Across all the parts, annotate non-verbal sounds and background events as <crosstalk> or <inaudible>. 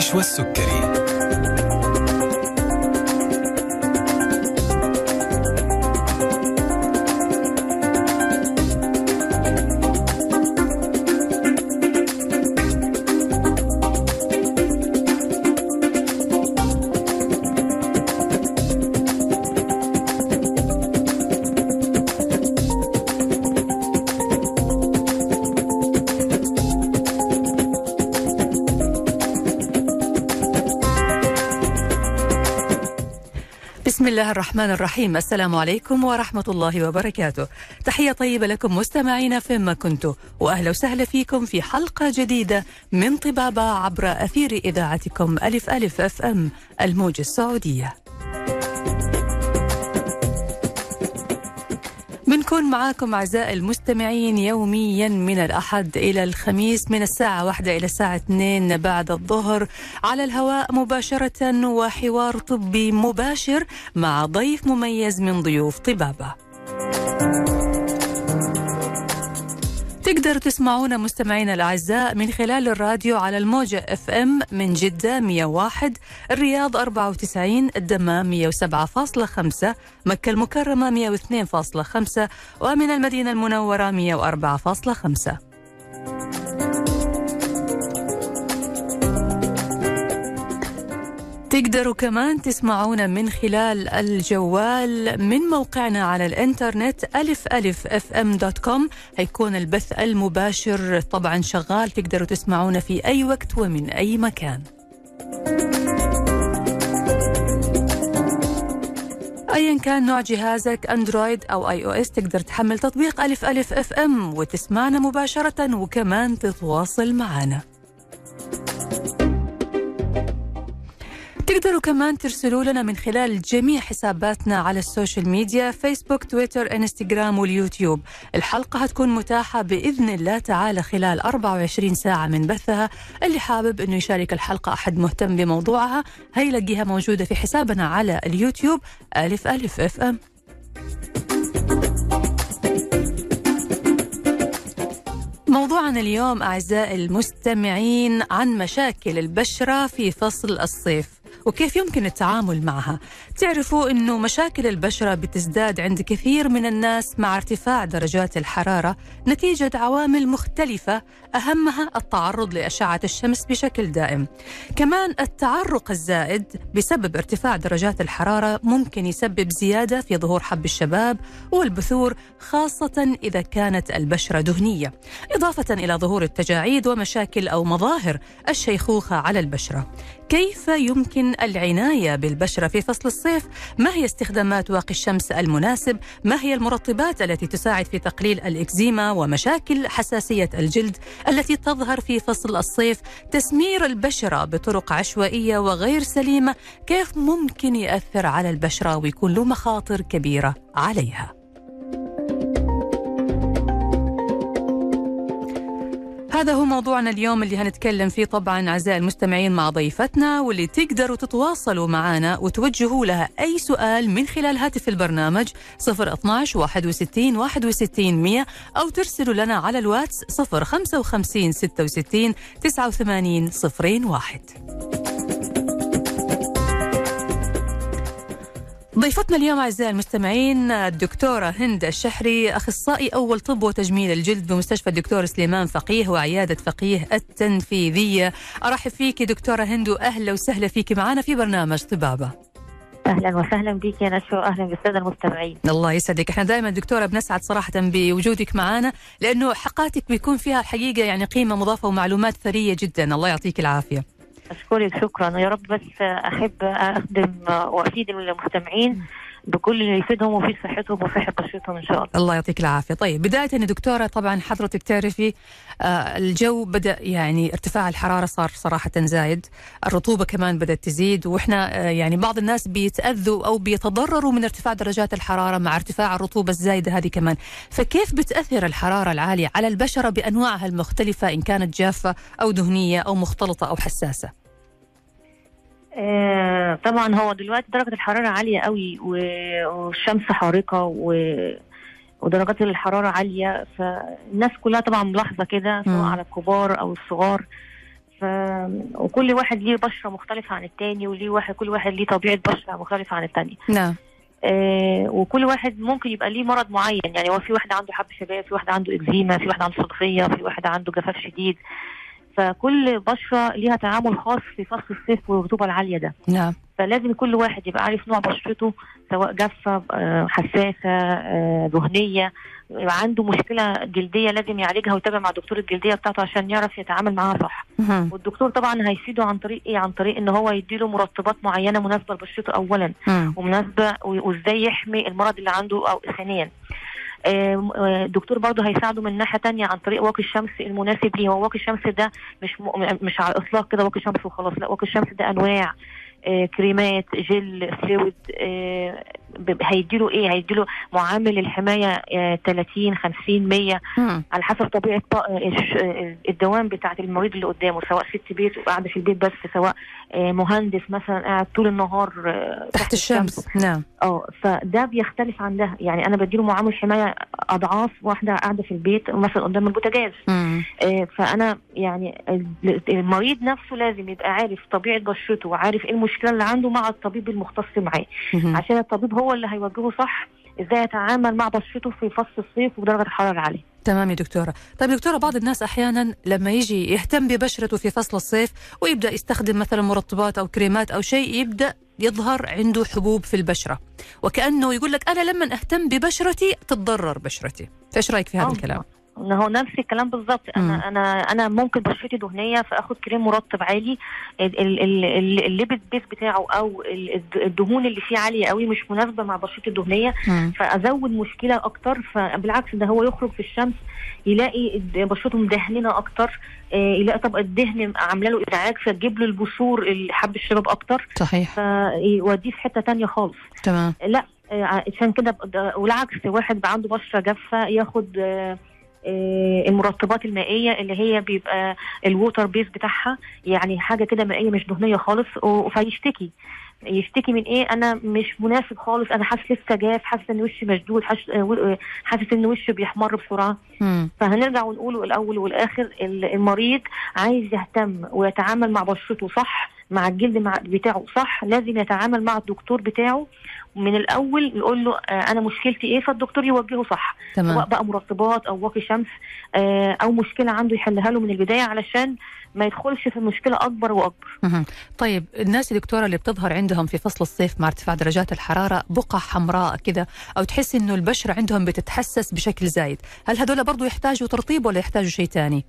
نشوى السكري الله الرحمن الرحيم. السلام عليكم ورحمة الله وبركاته. تحية طيبة لكم مستمعينا فيما كنتم وأهلا وسهلا فيكم في حلقة جديدة من طبابة عبر أثير إذاعتكم ألف ألف أف أم الموجة السعودية. بنكون معاكم أعزائي المستمعين يوميا من الأحد إلى الخميس من الساعة واحدة إلى الساعة اثنين بعد الظهر على الهواء مباشرة وحوار طبي مباشر مع ضيف مميز من ضيوف طبابة. تقدروا تسمعونا مستمعينا الأعزاء من خلال الراديو على الموجة اف ام من جدة 101 الرياض 94 الدمام 107.5 مكة المكرمة 102.5 ومن المدينة المنورة 104.5 تقدروا كمان تسمعونا من خلال الجوال من موقعنا على الإنترنت ألف ألف FM dot com هيكون البث المباشر طبعا شغال. تقدروا تسمعونا في أي وقت ومن أي مكان. ايا كان نوع جهازك أندرويد أو iOS تقدر تحمل تطبيق ألف ألف FM وتسمعنا مباشرة وكمان تتواصل معنا. تقدروا كمان ترسلوا لنا من خلال جميع حساباتنا على ال social media فيسبوك تويتر إنستغرام واليوتيوب. الحلقة هتكون متاحة بإذن الله تعالى خلال 24 ساعة من بثها. اللي حابب أنه يشارك الحلقة أحد مهتم بموضوعها هيلاقيها موجودة في حسابنا على اليوتيوب. ألف ألف FM. موضوعنا اليوم أعزائي المستمعين عن مشاكل البشرة في فصل الصيف. وكيف يمكن التعامل معها؟ تعرفوا أنه مشاكل البشرة بتزداد عند كثير من الناس مع ارتفاع درجات الحرارة نتيجة عوامل مختلفة أهمها التعرض لأشعة الشمس بشكل دائم. كمان التعرق الزائد بسبب ارتفاع درجات الحرارة ممكن يسبب زيادة في ظهور حب الشباب والبثور خاصة إذا كانت البشرة دهنية. إضافة إلى ظهور التجاعيد ومشاكل أو مظاهر الشيخوخة على البشرة. كيف يمكن العناية بالبشرة في فصل الصيف؟ ما هي استخدامات واقي الشمس المناسب؟ ما هي المرطبات التي تساعد في تقليل الإكزيما ومشاكل حساسية الجلد التي تظهر في فصل الصيف؟ تسمير البشرة بطرق عشوائية وغير سليمة كيف ممكن يأثر على البشرة ويكون له مخاطر كبيرة عليها؟ هذا هو موضوعنا اليوم اللي هنتكلم فيه طبعا أعزائي المستمعين مع ضيفتنا واللي تقدروا تتواصلوا معنا وتوجهوا لها أي سؤال من خلال هاتف البرنامج 012 61 61 100 أو ترسلوا لنا على الواتس 055 66 89 01 ضيفتنا اليوم أعزائي المستمعين الدكتورة هند الشحري أخصائي أول طب وتجميل الجلد بمستشفى الدكتور سليمان فقيه وعيادة فقيه التنفيذية. أرحب فيك دكتورة هند وأهلا وسهلا فيك معنا في برنامج طبابة. أهلا وسهلا بك يا نشوى واهلا بالسادة المستمعين. الله يسعدك. إحنا دائما دكتورة بنسعد صراحة بوجودك معنا لأنه حلقاتك بيكون فيها الحقيقة يعني قيمة مضافة ومعلومات ثرية جدا. الله يعطيك العافية. أشكرك شكرا يا رب بس أحب أخدم وأفيد المستمعين بكل اللي يفيدهم ويفيد صحتهم وصحه بشرتهم إن شاء الله. الله يعطيك العافية، طيب بداية يا دكتورة طبعا حضرتك تعرفي آه الجو بدأ يعني ارتفاع الحرارة صار صراحة زايد، الرطوبة كمان بدأت تزيد وإحنا آه يعني بعض الناس بيتأذوا أو بيتضرروا من ارتفاع درجات الحرارة مع ارتفاع الرطوبة الزايدة هذه كمان، فكيف بتأثر الحرارة العالية على البشرة بأنواعها المختلفة إن كانت جافة أو دهنية أو مختلطة أو حساسة؟ آه طبعا هو دلوقتي درجة الحرارة عالية قوي والشمس حارقة و... ودرجات الحرارة عالية. فالناس كلها طبعا ملاحظة كده سواء على الكبار أو الصغار. ف... وكل واحد ليه بشرة مختلفة عن التاني وليه واحد كل واحد ليه طبيعة بشرة مختلفة عن التانية نعم. آه وكل واحد ممكن يبقى ليه مرض معين. يعني هو في واحد عنده حب شباب في واحد عنده إكزيما في واحد عنده صدفيه في واحد عنده جفاف شديد. فكل بشرة ليها تعامل خاص في فصل الصيف والرطوبة العالية ده. نعم. فلازم كل واحد يبقى عارف نوع بشرته سواء جافة آه، حساسه آه، دهنية. عنده مشكلة جلدية لازم يعالجها ويتابع مع دكتور الجلدية بتاعته عشان يعرف يتعامل معاها صح. والدكتور طبعا هيفيده عن طريق إيه؟ عن طريق إن هو يديله مرطبات معينة مناسبة لبشرته اولا. ومناسبة وإزاي يحمي المرض اللي عنده أو ثانيا. الدكتور برضه هيساعده من ناحية تانية عن طريق واقي الشمس المناسب ليه. هو واقي الشمس ده مش م... مش على الإطلاق كده واقي شمس وخلاص لا واقي الشمس ده أنواع آه، كريمات gel fluid آه، هيديله إيه؟ هيديله معامل الحماية آه، 30 50 100 مم. على حسب طبيعة الدوام بتاعة المريض اللي قدامه سواء ست بيت قاعدة في البيت بس سواء آه، مهندس مثلا قاعد طول النهار آه، تحت الشمس. نعم. آه فده بيختلف عن ده. يعني أنا بديله معامل حماية أضعاف واحدة قاعدة في البيت مثلا قدام البوتاجاز. آه، فأنا يعني ال- المريض نفسه لازم يبقى عارف طبيعة بشرته وعارف إيه المشكلة اللي عنده مع الطبيب المختص معاه. عشان الطبيب هو اللي هيوجهه صح إزاي يتعامل مع بشرته في فصل الصيف ودرجه الحراره العاليه تمام يا دكتورة طيب دكتورة بعض الناس أحيانا لما يجي يهتم ببشرته في فصل الصيف ويبدأ يستخدم مثلا مرطبات أو كريمات أو شيء يبدأ يظهر عنده حبوب في البشرة وكأنه يقول لك أنا لما أهتم ببشرتي تتضرر بشرتي فإيش رأيك في هذا آه. الكلام؟ هو نفس الكلام بالظبط. أنا أنا أنا ممكن بشرتي دهنية فآخد كريم مرطب عالي. ال- ال- ال- ال- الليبيد بيس بتاعه أو ال- الد- الدهون اللي فيه عالية قوي مش مناسبة مع بشرتي الدهنية. فأزود مشكلة أكتر. فبالعكس ده هو يخرج في الشمس يلاقي بشرته مدهنه أكتر. آه، يلاقي طبقة دهن عاملة له إزعاج فتجيب له البثور حب الشباب أكتر. صحيح. فيوديه في حتة تانية خالص. تمام. لا آه، عشان كده والعكس واحد عنده بشرة جافة ياخد آه، المرطبات المائية اللي هي بيبقى ال water base بتاعها يعني حاجة كده مائية مش دهنية خالص فيشتكي. يشتكي من إيه؟ أنا مش مناسب خالص أنا حاسس لسه جاف حاسس إن وشي مشدود حاسس آه، آه، إن وشي بيحمر بسرعة. فهنرجع ونقوله الأول والآخر ال- المريض عايز يهتم ويتعامل مع بشرته صح مع الجلد مع بتاعه صح؟ لازم يتعامل مع الدكتور بتاعه. من الأول يقول له آه أنا مشكلتي إيه؟ فالدكتور يوجهه صح. سواء تمام بقى مرطبات أو واقي شمس آه أو مشكلة عنده يحلها له من البداية علشان ما يدخلش في مشكلة أكبر وأكبر. طيب الناس يا دكتورة اللي بتظهر عندهم في فصل الصيف مع ارتفاع درجات الحرارة بقع حمراء كذا أو تحس إنه البشرة عندهم بتتحسس بشكل زايد هل هذول برضو يحتاجوا ترطيب ولا يحتاجوا شيء ثاني؟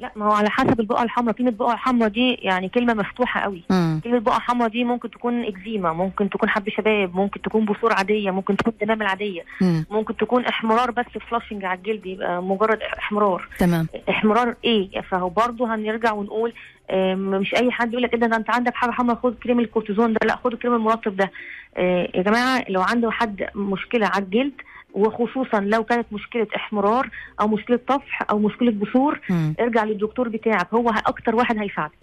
لا ما هو على حسب البقعة الحمراء. كلمه بقعة حمراء دي يعني كلمة مفتوحة قوي. مم. كلمة بقعة حمراء دي ممكن تكون إكزيما ممكن تكون حب شباب ممكن تكون بثور عادية ممكن تكون دمام العادية. مم. ممكن تكون إحمرار بس فلاشنج على الجلد يبقى مجرد إحمرار. تمام. إحمرار إيه فهو برضه هنرجع ونقول مش أي حد يقول لك إيه ده ده أنت عندك حاجة حمراء خد كريم الكورتيزون ده. لا خد الكريم المرطب ده. آه، يا جماعة لو عنده حد مشكلة على الجلد وخصوصا لو كانت مشكلة إحمرار أو مشكلة طفح أو مشكلة بثور. ارجع للدكتور بتاعك هو أكتر واحد هيساعدك.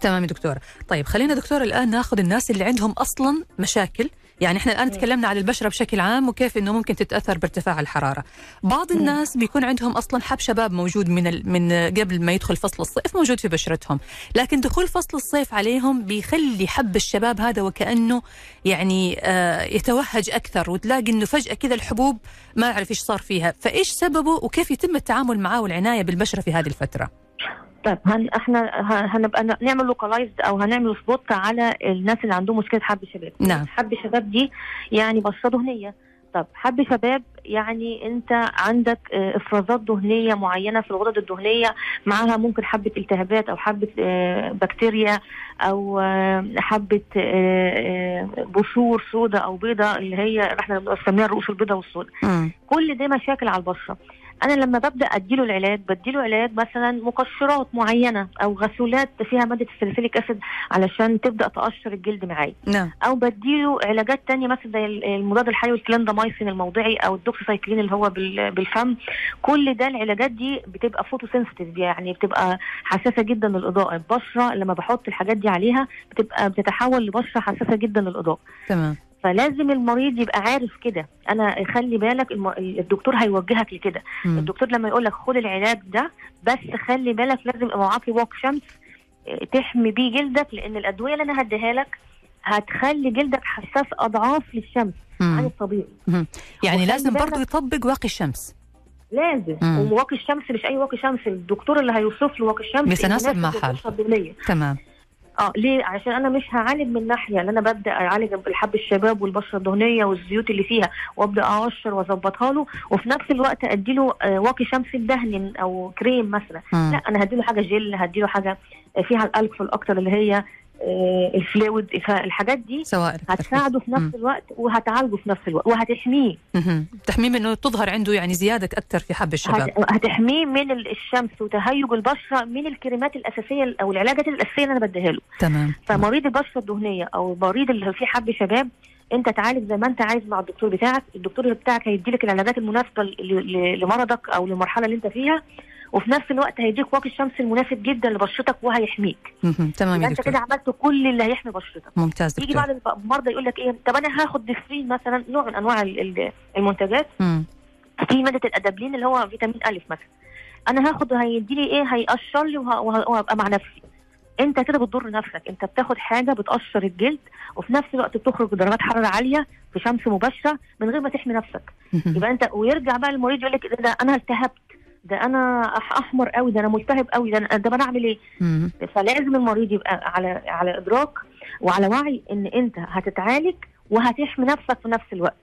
تمام يا دكتورة طيب خلينا دكتور الآن ناخذ الناس اللي عندهم أصلا مشاكل يعني إحنا الآن مم. تكلمنا عن البشرة بشكل عام وكيف إنه ممكن تتأثر بارتفاع الحرارة بعض. الناس بيكون عندهم أصلا حب شباب موجود من ال... من قبل ما يدخل فصل الصيف موجود في بشرتهم لكن دخول فصل الصيف عليهم بيخلي حب الشباب هذا وكأنه يعني آه يتوهج أكثر وتلاقي إنه فجأة كذا الحبوب ما أعرف إيش صار فيها فإيش سببه وكيف يتم التعامل معاه والعناية بالبشرة في هذه الفترة طيب هن إحنا هنبقى نعمل localized أو هنعمل spot على الناس اللي عندهم مشكلة حب شباب نعم. حب شباب دي يعني بشره دهنية طب حب شباب يعني أنت عندك آه، إفرازات دهنية معينة في الغدد الدهنية معاها ممكن حبة التهابات أو حبة آه، بكتيريا أو آه، حبة بثور سوداء أو بيضاء اللي هي إحنا بنسميها الرؤوس البيضاء والسوداء. كل دي مشاكل على البشره أنا لما ببدأ أديله العلاج بديله علاج مثلا مقشرات معينة أو غسولات فيها مادة ال salicylic acid علشان تبدأ تقشر الجلد معايا. نعم. أو بديله علاجات تانية مثلا زي المضاد الحيوي الكلاندامايسين الموضعي أو الدوكسيسايكلين اللي هو بال- بالفم. كل ده العلاجات دي بتبقى فوتو سنسيتيف يعني بتبقى حساسة جدا للإضاءة. البشرة لما بحط الحاجات دي عليها بتبقى بتتحول لبشرة حساسة جدا للإضاءة. تمام. فلازم المريض يبقى عارف كده أنا خلي بالك. الدكتور هيوجهك لكده. الدكتور لما يقول لك خد العلاج ده بس خلي بالك لازم يبقى معاكي واق شمس آه، تحمي بيه جلدك لأن الأدوية اللي أنا هديها لك هتخلي جلدك حساس أضعاف للشمس عن. الطبيعي. يعني لازم برضو يطبق واقي الشمس لازم. وواقي الشمس مش أي واقي شمس الدكتور اللي هيوصف له واقي الشمس بيتناسب مع الدهنية. تمام آه ليه عشان أنا مش هعالج من ناحية اللي أنا ببدأ أعالج الحب الشباب والبشرة الدهنية والزيوت اللي فيها وأبدأ أقشر وأظبطها له وفي نفس الوقت أدي له آه، واقي شمس الدهن أو كريم مثلا. لا أنا هدي له حاجة جل هدي له حاجة فيها الالكحول أكتر اللي هي الفلويد فالحاجات دي سوائل هتساعده في. نفس الوقت وهتعالجه في نفس الوقت وهتحميه. مهم. تحميم انه تظهر عنده يعني زيادة أكثر في حب الشباب. هت- هتحميه من ال- الشمس وتهيج البشرة من الكريمات الأساسية أو العلاجات الأساسية اللي أنا بديها له. تمام. فمريض البشرة الدهنية أو المريض اللي فيه حب شباب أنت تعالج زي ما أنت عايز مع الدكتور بتاعك. الدكتور بتاعك هيديلك العلاجات المناسبة لمرضك أو للمرحلة اللي أنت فيها. وفي نفس الوقت هيديك واقي الشمس المناسب جدا لبشرتك وهيحميك. تمام يا انت كده عملت كل اللي هيحمي بشرتك. ممتاز يجي بعض المرضى يقول لك إيه طب أنا هاخد ديفرين مثلا نوع من أنواع ال- ال- المنتجات. مم. في مادة الأدابلين اللي هو فيتامين الف مثلا. أنا هاخد هيدي لي إيه هيقشر لي وه- وه- وهبقى مع نفسي. أنت كده بتضر نفسك. أنت بتاخد حاجة بتقشر الجلد وفي نفس الوقت بتخرج بدرجات حرارة عالية في شمس مباشرة من غير ما تحمي نفسك. يبقى أنت ويرجع بقى المريض يقول لك ده أنا التهبت. ده أنا أحمر قوي ده أنا ملتهب قوي ده أنا ده أنا اعمل إيه. فلازم المريض يبقى على على إدراك وعلى وعي إن أنت هتتعالج وهتحمي نفسك في نفس الوقت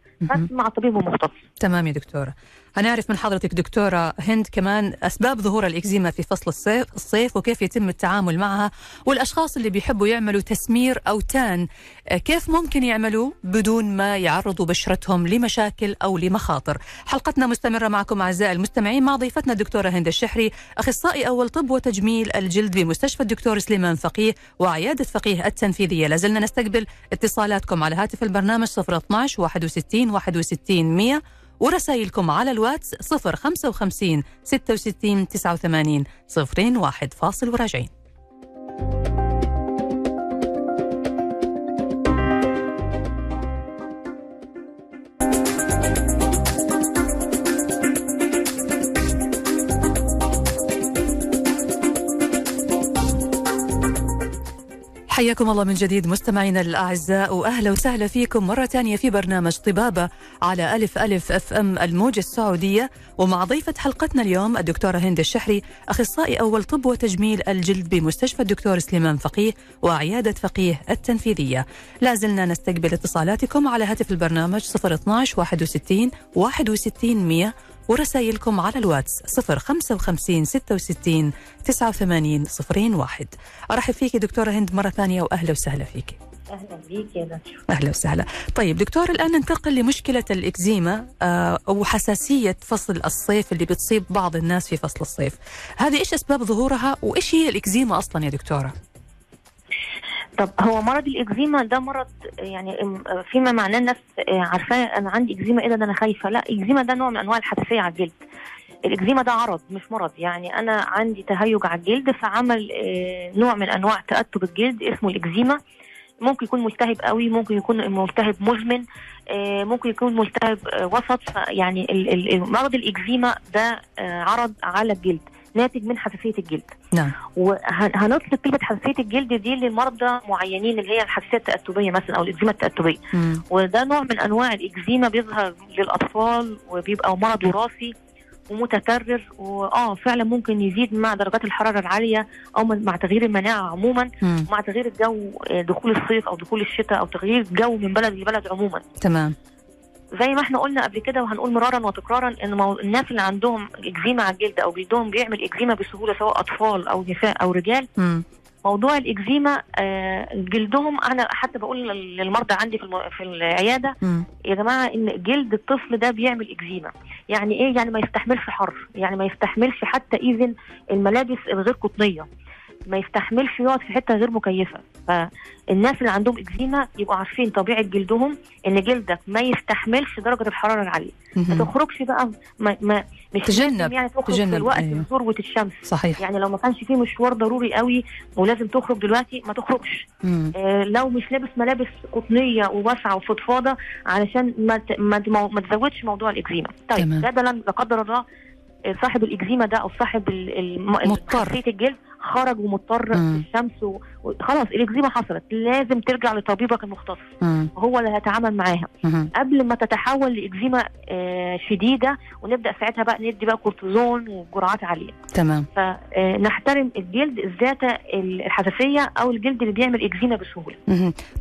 مع طبيب مختص تمام يا دكتورة. هنعرف من حضرتك دكتورة هند كمان أسباب ظهور الإكزيما في فصل الصيف, الصيف وكيف يتم التعامل معها والأشخاص اللي بيحبوا يعملوا تسمير أو تان آه، كيف ممكن يعملوه بدون ما يعرضوا بشرتهم لمشاكل أو لمخاطر. حلقتنا مستمرة معكم أعزائي المستمعين مع ضيفتنا الدكتورة هند الشحري أخصائي أول طب وتجميل الجلد بمستشفى الدكتور سليمان فقيه وعيادة فقيه التنفيذية. لازلنا نستقبل اتصالاتكم على هاتف البرنامج 012 61 61 100 ورسائلكم على الواتس 055 66 89 01 فاصل وراجعين. حياكم الله من جديد مستمعينا الأعزاء وأهلا وسهلا فيكم مرة ثانية في برنامج طبابة على ألف ألف أف أم الموجة السعودية. ومع ضيفة حلقتنا اليوم الدكتورة هند الشحري أخصائي أول طب وتجميل الجلد بمستشفى الدكتور سليمان فقيه وعيادة فقيه التنفيذية. لا زلنا نستقبل اتصالاتكم على هاتف البرنامج 012 61 61 100 ورسائلكم على الواتس 055 66 89 01 أرحب فيك دكتورة هند مرة ثانية وأهلا وسهلا فيك. أهلا بيك يا أهلا وسهلا. طيب دكتور الآن ننتقل لمشكلة الإكزيما آه، أو حساسية فصل الصيف اللي بتصيب بعض الناس في فصل الصيف. هذه إيش أسباب ظهورها وإيش هي الإكزيما أصلا يا دكتورة؟ طب هو مرض الإكزيما ده مرض يعني فيما معناه الناس آه، عارفاه أنا عندي إكزيما إيه ده؟ أنا خايفة. لا الاكزيما ده نوع من أنواع الحساسية على الجلد. الإكزيما ده عرض مش مرض. يعني أنا عندي تهيج على الجلد فعمل آه، نوع من أنواع تأتب الجلد اسمه الإكزيما. ممكن يكون ملتهب قوي ممكن يكون ملتهب مزمن آه، ممكن يكون ملتهب وسط. يعني مرض الإكزيما ده عرض على الجلد. ناتج من حساسية الجلد. نعم. وهنطلق كلمه حساسية الجلد دي لمرضى معينين اللي هي الحساسيه التأتبيه مثلا أو الاكزيما التأتبيه. وده نوع من أنواع الاكزيما بيظهر للأطفال وبيبقى مرض وراثي ومتكرر واه فعلا ممكن يزيد مع درجات الحرارة العالية أو مع تغيير المناعة عموما مم. مع تغيير الجو آه، دخول الصيف أو دخول الشتاء أو تغيير الجو من بلد لبلد عموما. تمام. زي ما إحنا قلنا قبل كده وهنقول مرارا وتكرارا إن مو... الناس اللي عندهم إكزيما على الجلد أو جلدهم بيعمل إكزيما بسهولة سواء أطفال أو نساء أو رجال مم. موضوع الإكزيما آه جلدهم أنا حتى بقول لل- للمرضى عندي في. في العيادة. يا جماعة إن جلد الطفل ده بيعمل إكزيما يعني إيه يعني ما يستحملش حر يعني ما يستحملش حتى ايزن الملابس الغير قطنية ما يستحملش يقعد في حتة غير مكيفة فالناس اللي عندهم إكزيما يبقوا عارفين طبيعة جلدهم إن جلدك ما يستحملش درجة الحرارة العالية ما. تخرجش بقى ما, ما مش تجنب- يعني تخرج تجنب، في الوقت أيوه. ذروه الشمس صحيح يعني لو ما كانش فيه مشوار ضروري قوي ولازم تخرج دلوقتي ما تخرجش مم. آه، لو مش لابس ملابس قطنية وواسعة وفضفاضة علشان ما ت- ما ت- ما تزودش موضوع الإكزيما. طيب ده لا قدر الله آه، صاحب الإكزيما ده أو صاحب مضطر. الجلد خرج ومضطر. في الشمس و- وخلاص الإكزيما حصلت لازم ترجع لطبيبك المختص. هو اللي هيتعامل معاها. قبل ما تتحول لإكزيما آه، شديدة ونبدأ ساعتها بقى ندي بقى كورتيزون وجرعات عالية تمام فنحترم الجلد ذات الحساسية أو الجلد اللي بيعمل إكزيما بسهولة.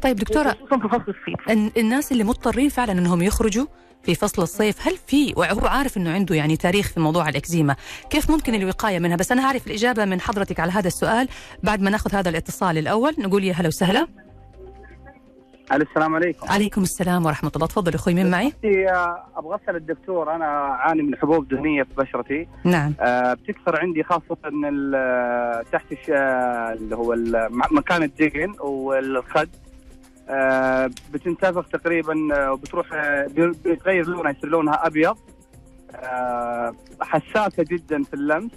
طيب دكتورة خصوصا في فصل الصيف الن- الناس اللي مضطرين فعلا إنهم يخرجوا في فصل الصيف. هل في وهو عارف إنه عنده يعني تاريخ في موضوع الإكزيما. كيف ممكن الوقاية منها؟ بس أنا هعرف الإجابة من حضرتك على هذا السؤال. بعد ما ناخذ هذا الاتصال الأول نقول يا هلا وسهلا. ألو السلام عليكم. عليكم السلام ورحمة الله. تفضل أخوي مين معي؟ أبغى أسأل الدكتور. أنا أعاني من حبوب دهنية في بشرتي. نعم. آه، بتكثر عندي خاصة تحت آه، اللي هو مكان الدقن والخد. بتنتفخ تقريبا آه، وبتروح آه، بي- بيتغير لونها يصير لونها أبيض. آه، حساسة جدا في اللمس.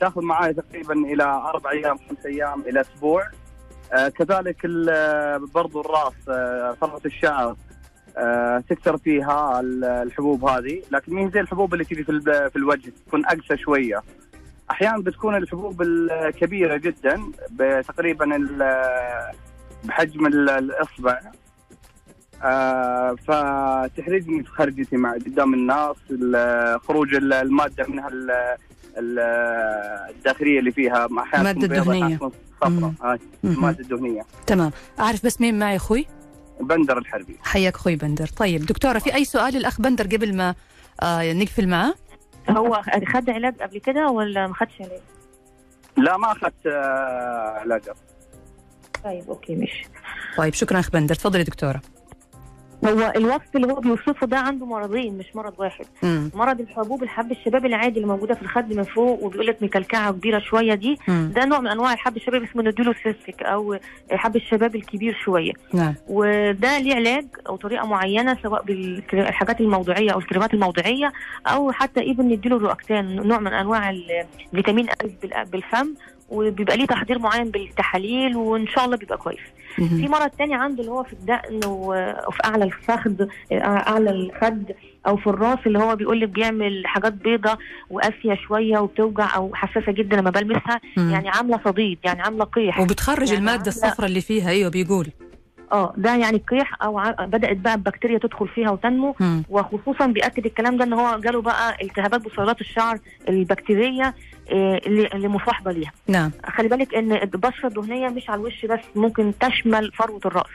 تاخذ معي تقريبا إلى أربع أيام خمس أيام إلى أسبوع. آه، كذلك برضو الراس آه، فروه الشعر. آه، تكثر فيها ال- الحبوب هذه. لكن مين زي الحبوب اللي تجي في ال- في الوجه؟ تكون أقسى شوية. أحيانا بتكون الحبوب الكبيره جدا بتقريبا ال- بحجم ال- الإصبع. آه، فتحرجني في خرجتي مع قدام الناس ال- خروج ال- المادة منها ال- ال- الداخلية اللي فيها صفراء. مم. هاي مهم. الماده الدهنية. تمام. أعرف بس مين معي أخوي؟ بندر الحربي. حياك أخوي بندر. طيب دكتورة في أي سؤال للاخ بندر قبل ما آه نقفل معاه هو خد علاج قبل كده ولا ما خدش علاج؟ لا ما اخذت آه، علاج طيب okay ماشي. طيب شكرا اخ بندر تفضلي دكتورة. هو الوصف اللي هو بيوصفه ده عنده مرضين مش مرض واحد. مم. مرض الحبوب الحب الشباب العادي اللي موجودة في الخد من فوق وبيقول لك مكلكعة كبيره شوية دي مم. ده نوع من أنواع الحب الشباب اسمه nodulocystic أو حب الشباب الكبير شوية. نعم. وده ليه علاج أو طريقة معينة سواء بالحاجات الموضعيه أو الكريمات الموضعيه أو حتى ايفن نديله الروكتان نوع من أنواع الفيتامين بالفم وبيبقى ليه تحضير معين بالتحاليل وإن شاء الله بيبقى كويس في. مرض تاني عنده اللي هو في الدقن وفي أعلى الفخذ أعلى الخد أو في الراس اللي هو بيقول لك بيعمل حاجات بيضة وقاسيه شوية وبتوجع أو حساسة جدا لما بلمسها. يعني عاملة صديد يعني عاملة قيح وبتخرج يعني المادة الصفراء اللي فيها أيوه بيقول آه ده يعني قيح أو بدأت بقى البكتيريا تدخل فيها وتنمو. مم. وخصوصا بيأكد الكلام ده إن هو جاله بقى التهابات بصيلات الشعر البكتيريه آه، اللي اللي مصاحبة ليها. نعم. خلي بالك إن البشرة الدهنية مش على الوش بس ممكن تشمل فروة الرأس.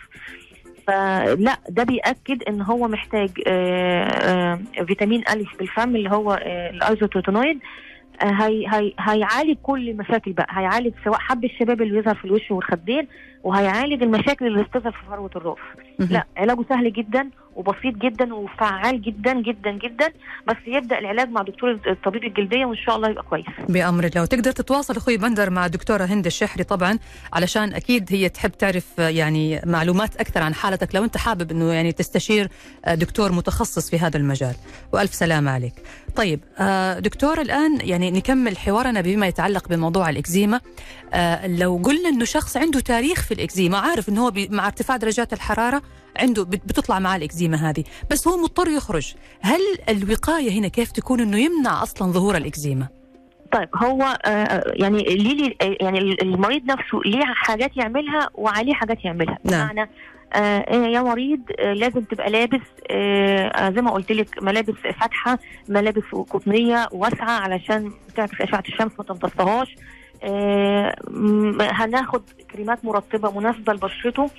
فلا ده بيأكد إن هو محتاج آه، آه، فيتامين ألف بالفم اللي هو الايزوتروتونويد آه، هي هي هيعالج كل المشاكل بقى هيعالج سواء حب الشباب اللي بيظهر في الوش والخدين وهيعالج المشاكل اللي بتظهر في فروة الرأس مهم. لا علاجه سهل جدا وبسيط جدا وفعال جدا جدا جدا بس يبدأ العلاج مع دكتور الطبيب الجلدية وإن شاء الله يبقى كويس. بأمر الله. وتقدر تتواصل أخوي بندر مع الدكتورة هند الشحري طبعا علشان أكيد هي تحب تعرف يعني معلومات أكثر عن حالتك لو أنت حابب أنه يعني تستشير آه، دكتور متخصص في هذا المجال. وألف سلامة عليك. طيب آه، دكتور الآن يعني نكمل حوارنا بما يتعلق بموضوع الإكزيما. آه، لو قلنا أنه شخص عنده تاريخ في الإكزيما عارف أنه هو مع ارتفاع درجات الحرارة عنده بت- بتطلع معاه الإكزيما هذه. بس هو مضطر يخرج. هل الوقاية هنا كيف تكون أنه يمنع أصلا ظهور الإكزيما؟ طيب هو آه، يعني ليه يعني المريض نفسه ليه حاجات يعملها وعليه حاجات يعملها؟ نعم. بمعنى آه يا مريض آه لازم تبقى لابس آه زي ما قلت لك ملابس فاتحة ملابس قطنية واسعة علشان تعكس أشعة الشمس ما تمتصهاش. آه هناخد كريمات مرطبة مناسبة لبشرته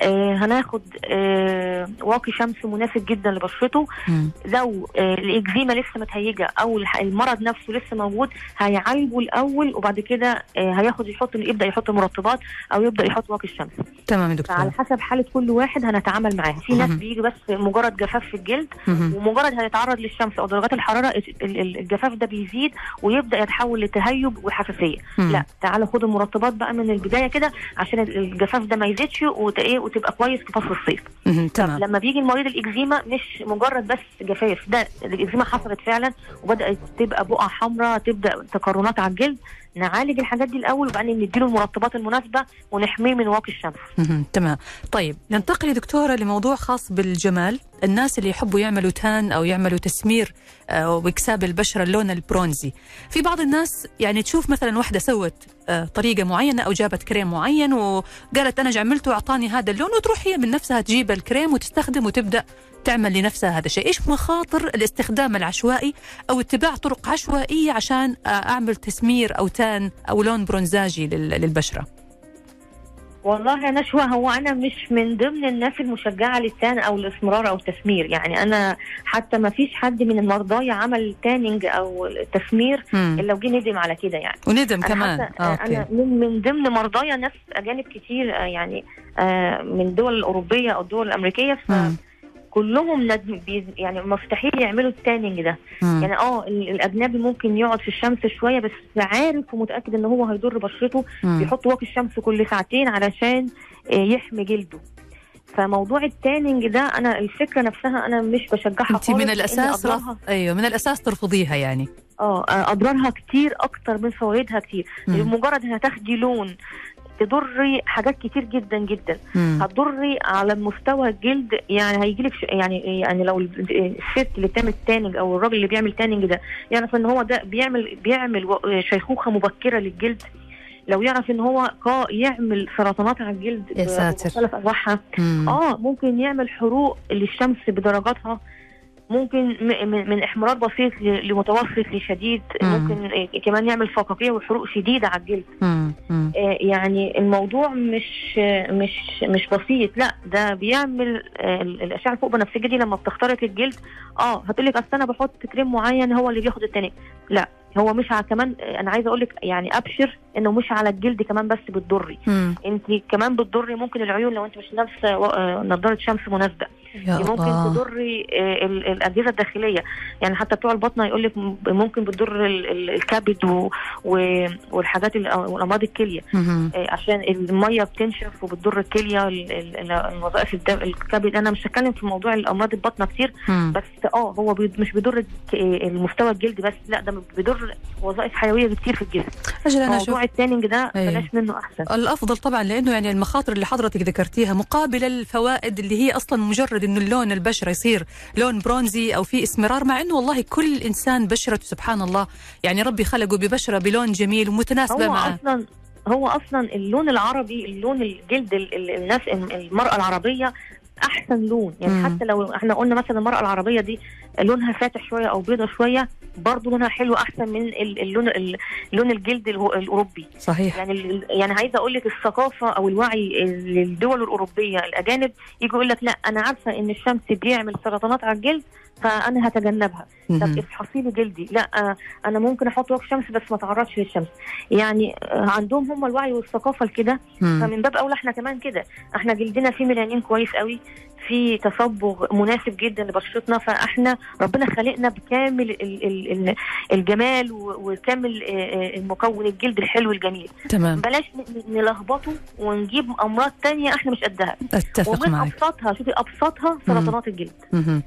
آه هناخد آه واقي شمس مناسب جدا لبشرته مم. لو آه، الإكزيما لسه متهيجه أو المرض نفسه لسه موجود هيعالجه الأول وبعد كده آه، هياخد يحط يبدأ يحط مرطبات أو يبدأ يحط واقي الشمس تمام يا دكتور حسب حالة كل واحد هنتعامل معاها في ناس. بيجي بس مجرد جفاف في الجلد. ومجرد هيتعرض للشمس أو درجات الحرارة ال- ال- الجفاف ده بيزيد ويبدأ يتحول لتهيج وحساسية. لا تعالى خد المرطبات بقى من البداية كده عشان الجفاف ده ما يزيدش إيه، وتبقى كويس في فصل الصيف. تمام. لما بيجي المريض الإكزيما مش مجرد بس جفاف ده الإكزيما حصلت فعلا وبدأت تبقى بقع حمراء تبدأ تكرنات على الجلد نعالج الحاجات دي الأول وبعدين نديله المرطبات المناسبة ونحميه من واقي الشمس. تمام. طيب ننتقل يا دكتورة لموضوع خاص بالجمال. الناس اللي يحبوا يعملوا تان أو يعملوا تسمير آه، وإكساب البشرة اللون البرونزي. في بعض الناس يعني تشوف مثلا واحدة سوت آه، طريقة معينة أو جابت كريم معين وقالت أنا عملته واعطاني هذا اللون وتروح هي من نفسها تجيب الكريم وتستخدم وتبدأ تعمل لنفسها هذا الشيء. إيش مخاطر الاستخدام العشوائي أو اتباع طرق عشوائية عشان أعمل تسمير أو تان أو لون برونزاجي لل- للبشرة؟ والله يا نشوى هو أنا مش من ضمن الناس المشجعة للتان أو الاسمرار أو التسمير. يعني أنا حتى ما فيش حد من المرضى عمل tanning أو تسمير. إلا وجه ندم على كده يعني. وندم كمان. حتى- آه، أنا okay. من من ضمن مرضايا ناس أجانب كتير آه، يعني آه، من الدول الأوروبية أو الدول الأمريكية مم. فكلهم ندم يعني مستحيل يعملوا ال tanning ده مم. يعني آه ال- الأجنبي ممكن يقعد في الشمس شوية بس عارف ومتأكد إن هو هيضر بشرته مم. بيحط واقي الشمس كل ساعتين علشان آه، يحمي جلده فموضوع التانينج ده أنا الفكرة نفسها أنا مش بشجعها انت من الأساس رف... أضرارها- أيوه من الأساس ترفضيها يعني آه آه، أضرارها كتير أكتر من فوائدها كتير مم. مجرد إنها تاخدي لون تضري حاجات كتير جدا جدا مم. هتضري على مستوى الجلد يعني هيجيلك ش- يعني يعني لو ال- الست اللي بتعمل تانينج أو الراجل اللي بيعمل تانينج ده يعرف إن هو ده بيعمل بيعمل و- شيخوخة مبكرة للجلد لو يعرف إن هو يعمل سرطانات على الجلد يا ساتر. بمختلف أنواعها مم. آه ممكن يعمل حروق للشمس بدرجاتها ممكن من احمرار بسيط لمتوسط لشديد مم. ممكن آه، كمان يعمل فقاقيع وحروق شديدة على الجلد. آه، يعني الموضوع مش مش مش بسيط لا ده بيعمل آه، الأشعة الفوق بنفسجيه دي لما بتخترق الجلد آه هتقول لك أصل أنا بحط كريم معين هو اللي بياخد التاني لا هو مش على كمان أنا عايزة أقول لك يعني أبشر إنه مش على الجلد كمان بس بتضري. أنت كمان بتضري ممكن العيون لو أنت مش لابسة آه، نظارة شمس مناسبة ممكن تضري آه، ال- الأجهزة الداخلية يعني حتى بتوع البطنة يقول لك ممكن بتضر ال- ال- الكبد والحاجات ال- والامراض الكلية. آه، عشان المية بتنشف وبتضر الكلية ال- ال- ال- الوظائف الكبد أنا مش هتكلم في موضوع الأمراض البطنة كتير. بس آه هو مش بيضر المستوى الجلدي بس لا ده بيضر وظائف حيوية كتير في الجسم أجل أنا موضوع التانينج ده أيوه. بلاش منه أحسن الأفضل طبعا لأنه يعني المخاطر اللي حضرتك ذكرتيها مقابل الفوائد اللي هي أصلا مجرد إنه اللون البشرة يصير لون برونزي أو في إسمرار مع إنه والله كل إنسان بشرته سبحان الله يعني ربي خلقه ببشرة بلون جميل ومتناسبة هو معه أصلا هو أصلا اللون العربي اللون الجلد ال- ال- الناس المرأة العربية أحسن لون. يعني مم. حتى لو إحنا قلنا مثلا المرأة العربية دي لونها فاتح شوية أو بيضة شوية برضه لونها حلو أحسن من ال- اللون ال- لون الجلد الأوروبي. صحيح. يعني يعني عايزة أقول لك الثقافة أو الوعي للدول الأوروبية الأجانب يجي يقول لك لا أنا عارفة إن الشمس بيعمل سرطانات على الجلد فأنا هتجنبها. طب. افحصي لي جلدي. لا آه، أنا ممكن أحط واقي شمس بس ما اتعرضش للشمس. يعني آه، عندهم هم الوعي والثقافة لكده. مم. فمن باب أولى إحنا كمان كده. إحنا جلدنا فيه ميلانين كويس قوي. في تصبغ مناسب جدا لبشرتنا. فإحنا ربنا خلقنا بكامل ال- ال- ال- الجمال وكامل آه، المكون الجلد الحلو الجميل. تمام. بلاش نلخبطه ونجيب أمراض تانية إحنا مش قدها. أتفق ومن معك أبسطها شوفي أبسطها سرطانات الجلد. مهم.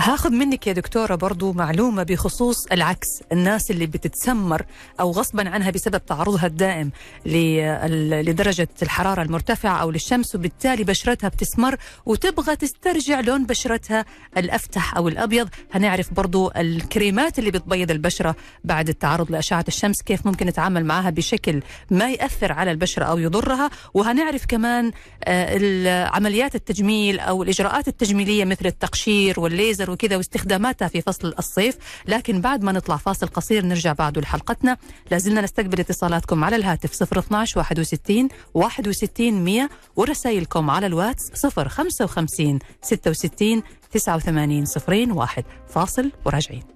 هاخذ منك يا دكتورة برضو معلومة بخصوص العكس. الناس اللي بتتسمر أو غصبا عنها بسبب تعرضها الدائم لدرجة الحرارة المرتفعة أو للشمس وبالتالي بشرتها بتسمر وتبغى تسترجع لون بشرتها الأفتح أو الأبيض. هنعرف برضو الكريمات اللي بتبيض البشرة بعد التعرض لأشعة الشمس كيف ممكن نتعامل معها بشكل ما يأثر على البشرة أو يضرها. وهنعرف كمان آه، عمليات التجميل أو الإجراءات التجميلية مثل التقشير والليزر وكذا واستخداماتها في فصل الصيف لكن بعد ما نطلع فاصل قصير نرجع بعده لحلقتنا. لازلنا نستقبل اتصالاتكم على الهاتف 012 61 61 100 ورسائلكم على الواتس 055 66 89 01 فاصل وراجعين.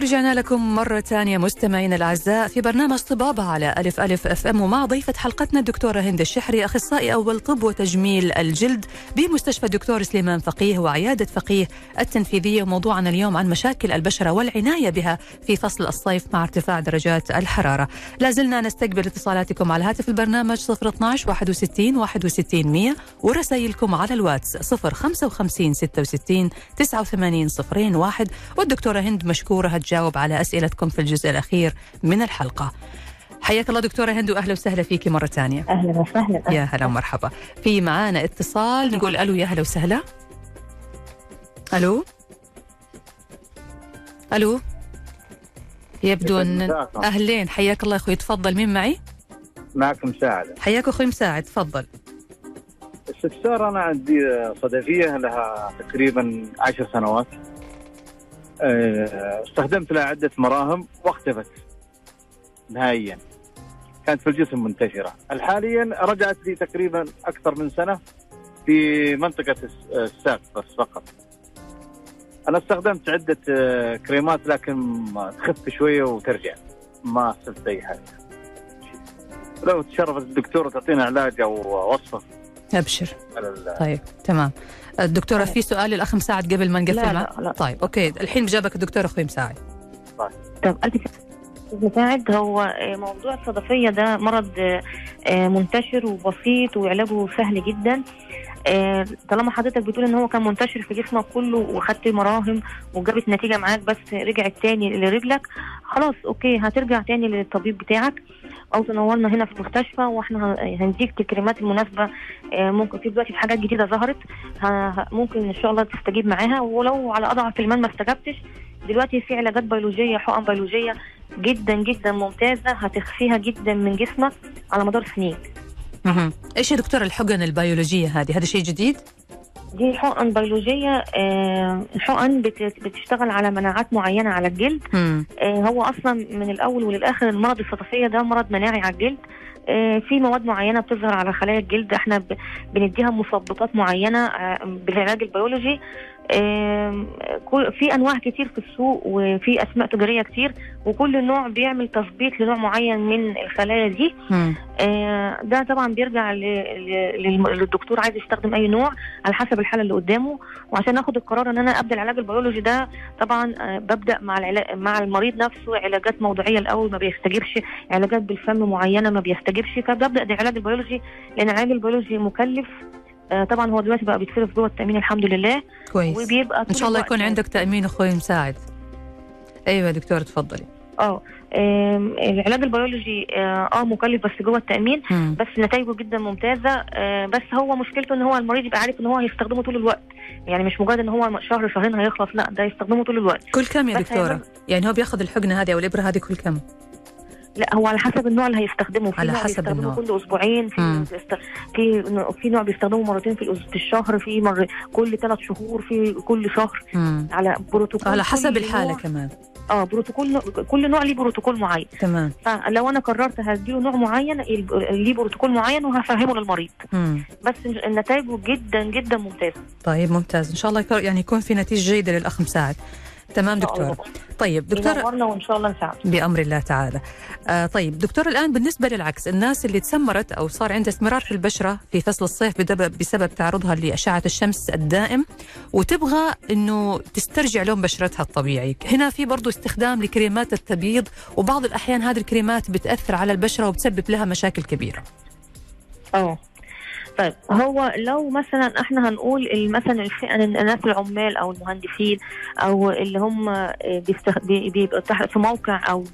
ورجعنا لكم مرة ثانية مستمعينا الأعزاء في برنامج طبابة على ألف ألف أف أم ومع ضيفة حلقتنا الدكتورة هند الشحري أخصائي أول طب وتجميل الجلد بمستشفى الدكتور سليمان فقيه وعيادة فقيه التنفيذية وموضوعنا اليوم عن مشاكل البشرة والعناية بها في فصل الصيف مع ارتفاع درجات الحرارة. لازلنا نستقبل اتصالاتكم على هاتف البرنامج 012 61 61 100 ورسائلكم على الواتس 055 66 89 صفرين واحد. والدكتورة هند مشكورة هتجاوب على أسئلتكم في الجزء الأخير من الحلقة. حياك الله دكتورة هند وأهلا وسهلا فيكي مرة ثانية. أهلا وسهلا. يا هلا ومرحبا. في معانا اتصال نقول ألو يا هلا وسهلا. ألو؟ ألو؟ يبدو مساءكم. أهلين. حياك الله أخوي تفضل. مين معي؟ معكم مساعدة حياك أخوي مساعد تفضل. استفسار أنا عندي صدفية لها تقريبا عشر سنوات. استخدمت لها عدة مراهم واختفت نهائيا. كانت في الجسم منتشرة. حاليا رجعت لي تقريبا أكثر من سنة في منطقة الس- الساق بس فقط. أنا استخدمت عدة آه، كريمات لكن تخف شوية وترجع. ما استفدت أي حاجة. لو تشرفت الدكتور تعطينا علاج أو وصفة. أبشر. طيب تمام. الدكتورة في سؤال للأخ مساعد قبل ما نقفل لا؟ لا لا. طيب أوكي. الحين بجابك الدكتور أخوي مساعد. ألف مساعد هو آه، موضوع الصدفية ده مرض آه، آه، منتشر وبسيط وعلاجه سهل جدا. طالما حضرتك بتقول إن هو كان منتشر في جسمك كله وخدت مراهم وجابت نتيجة معاك بس رجعت تاني لرجلك خلاص أوكي هترجع تاني للطبيب بتاعك. أو تنورنا هنا في المستشفى وإحنا هنديك الكريمات المناسبة آه، ممكن في دلوقتي في حاجات جديدة ظهرت ممكن إن شاء الله تستجيب معاها ولو على أضعف المال ما استجبتش دلوقتي في علاجات بيولوجية حقن بيولوجية جدا جدا ممتازة هتخفيها جدا من جسمك على مدار سنين. إيش يا دكتور الحقن البيولوجية هذه؟ هذا شيء جديد؟ دي حقن بيولوجية آه، حقن بت- بتشتغل على مناعات معينة على الجلد. آه، هو أصلا من الأول وللآخر المرض الصدفية ده مرض مناعي على الجلد. آه، في مواد معينة بتظهر على خلايا الجلد إحنا بنديها مثبطات معينة آه، بالعلاج البيولوجي. في أنواع كتير في السوق وفي أسماء تجارية كتير وكل نوع بيعمل تثبيط لنوع معين من الخلايا دي. آه، ده طبعا بيرجع للدكتور عايز يستخدم أي نوع على حسب الحالة اللي قدامه. وعشان آخد القرار إن أنا أبدأ العلاج البيولوجي ده طبعا آه، ببدأ مع العلاج مع المريض نفسه علاجات موضعيه الأول ما بيستجيبش علاجات بالفم معينة ما بيستجيبش. فببدأ العلاج البيولوجي لأن العلاج البيولوجي مكلف طبعا هو دلوقتي بقى بيتصرف جوه التأمين الحمد لله. كويس. وبيبقى إن شاء الله يكون عندك تأمين أخوي مساعد. أيوه يا دكتور تفضلي آه العلاج البيولوجي آه آه، مكلف بس جوه التأمين مم. بس نتائجه جدا ممتازة. آه، بس هو مشكلته إن هو المريض يبقى عارف إن هو هيستخدمه طول الوقت. يعني مش مجرد إن هو شهر شهرين هيخلص لا ده يستخدمه طول الوقت. كل كم يا دكتورة؟ يعني هو بياخذ الحقنه هذه أو الإبرة هذه كل كم؟ لا هو على حسب النوع اللي هيستخدمه. في على نوع حسب النوع. كل أسبوعين في مم. في في نوع بيستخدمه مرتين في الشهر في مر كل ثلاث شهور في كل شهر. مم. على بروتوكول على حسب الحالة كمان. آه بروتوكول كل نوع ليه بروتوكول معين. تمام. فلو أنا قررت هديله نوع معين ليه بروتوكول معين وهفهمه للمريض. مم. بس نتائجه جدا جدا ممتازة. طيب ممتاز. إن شاء الله يعني يكون في نتيجة جيدة للأخ مساعد. تمام. دكتور. طيب دكتور ينورنا وإن شاء الله نساعد بأمر الله تعالى. آه طيب دكتور الآن بالنسبة للعكس الناس اللي تسمرت أو صار عندها اسمرار في البشرة في فصل الصيف بسبب, تعرضها لأشعة الشمس الدائم وتبغى أنه تسترجع لون بشرتها الطبيعي. هنا في برضو استخدام لكريمات التبييض وبعض الأحيان هذه الكريمات بتأثر على البشرة وبتسبب لها مشاكل كبيرة. آه طيب هو لو مثلا إحنا هنقول مثلا الفئة الناس العمال أو المهندسين أو اللي هم بيبقوا في موقع أو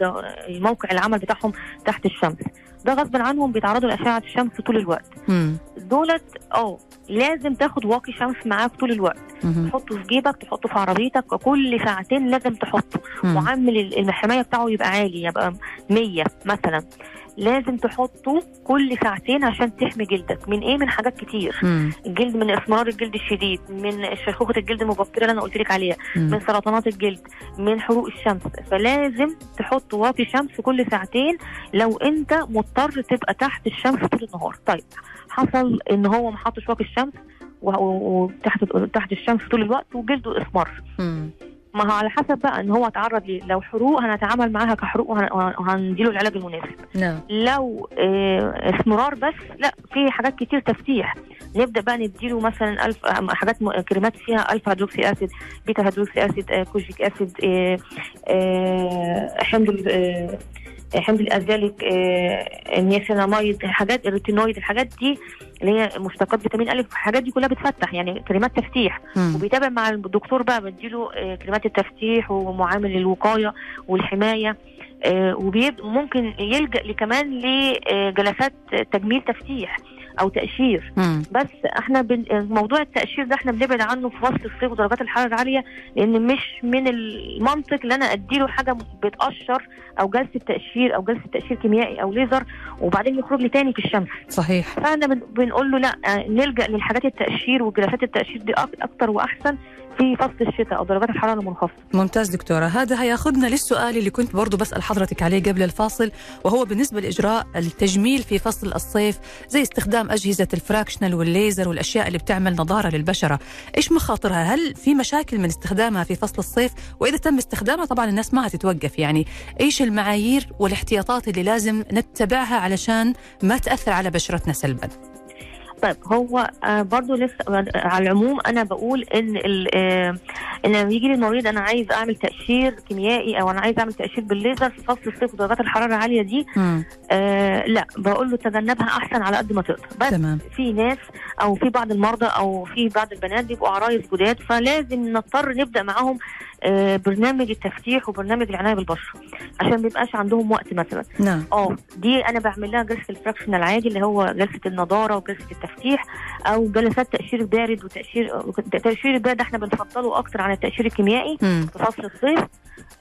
موقع العمل بتاعهم تحت الشمس ده غصب عنهم بيتعرضوا لإشعة الشمس طول الوقت. دولت آه لازم تاخد واقي شمس معاك طول الوقت مم. تحطه في جيبك تحطه في عربيتك كل ساعتين لازم تحطه مم. معامل ال- الحمايه بتاعه يبقى عالي يبقى 100 مثلا لازم تحطه كل ساعتين عشان تحمي جلدك من إيه من حاجات كتير مم. الجلد من اسمرار الجلد الشديد من شيخوخه الجلد المبكرة اللي أنا قلت لك عليها من مم. سرطانات الجلد من حروق الشمس فلازم تحط واقي شمس كل ساعتين لو أنت مضطر تبقى تحت الشمس طول النهار طيب حصل إن هو ما حطش واقي الشمس وتحت تحت الشمس طول الوقت وجلده اسمر. ما هو على حسب بقى إن هو اتعرض ليه لو حروق هنتعامل معاها كحروق وهن- وهنديله العلاج المناسب. نعم. لو آه، اسمرار بس لا في حاجات كتير تفتيح. نبدأ بقى نديله مثلا ألف آه، حاجات كريمات فيها alpha hydroxy acid beta hydroxy acid آه، kojic acid حمض حمض الازاليك آه، النياسيناميد حاجات ال retinoid الحاجات دي اللي هي مشتقات فيتامين الف الحاجات دي كلها بتفتح يعني كريمات تفتيح مم. وبيتابع مع الدكتور بقى بديله آه، كريمات التفتيح ومعامل الوقاية والحماية وممكن يلجأ كمان لجلسات تجميل تفتيح أو تقشير مم. بس إحنا بن... موضوع التقشير ده إحنا بنبعد عنه في فصل الصيف ودرجات الحرارة العالية لأن مش من المنطق ان أنا أديله حاجة بتقشر أو جلسة تقشير أو جلسة تقشير كيميائي أو ليزر وبعدين يخرج لي تاني في الشمس. صحيح. فإحنا بن... بنقول له لأ آه، نلجأ للحاجات التقشير وجلسات التقشير دي أكتر وأحسن في فصل الشتاء أو درجات الحرارة المنخفضة. ممتاز دكتورة هذا هياخذنا للسؤال اللي كنت برضو بسأل حضرتك عليه قبل الفاصل وهو بالنسبة لإجراء التجميل في فصل الصيف زي استخدام أجهزة الفراكشنال والليزر والأشياء اللي بتعمل نضارة للبشرة إيش مخاطرها؟ هل في مشاكل من استخدامها في فصل الصيف؟ وإذا تم استخدامها طبعا الناس ما هتتوقف يعني إيش المعايير والاحتياطات اللي لازم نتبعها علشان ما تأثر على بشرتنا سلبا؟ طيب هو آه، برضو لسه على العموم أنا بقول إن آه، إن لما يجي لي المريض أنا عايز أعمل تقشير كيميائي أو أنا عايز أعمل تقشير بالليزر في فصل الصيف ودرجات الحرارة العالية دي. آه لا بقول له تجنبها أحسن على قد ما تقدر. بس تمام. في ناس أو في بعض المرضى أو في بعض البنات بيبقوا عرايس جداد فلازم نضطر نبدأ معاهم برنامج التفتيح وبرنامج العناية بالبشره عشان ما يبقاش عندهم وقت مثلا. نعم. آه دي أنا بعمل لها جلسة الفراكشن العادي اللي هو جلسة النضارة وجلسة التفتيح أو جلسات تقشير بارد وتقشير التقشير البارد إحنا بنفضله أكتر عن التقشير الكيميائي مم. في فصل الصيف.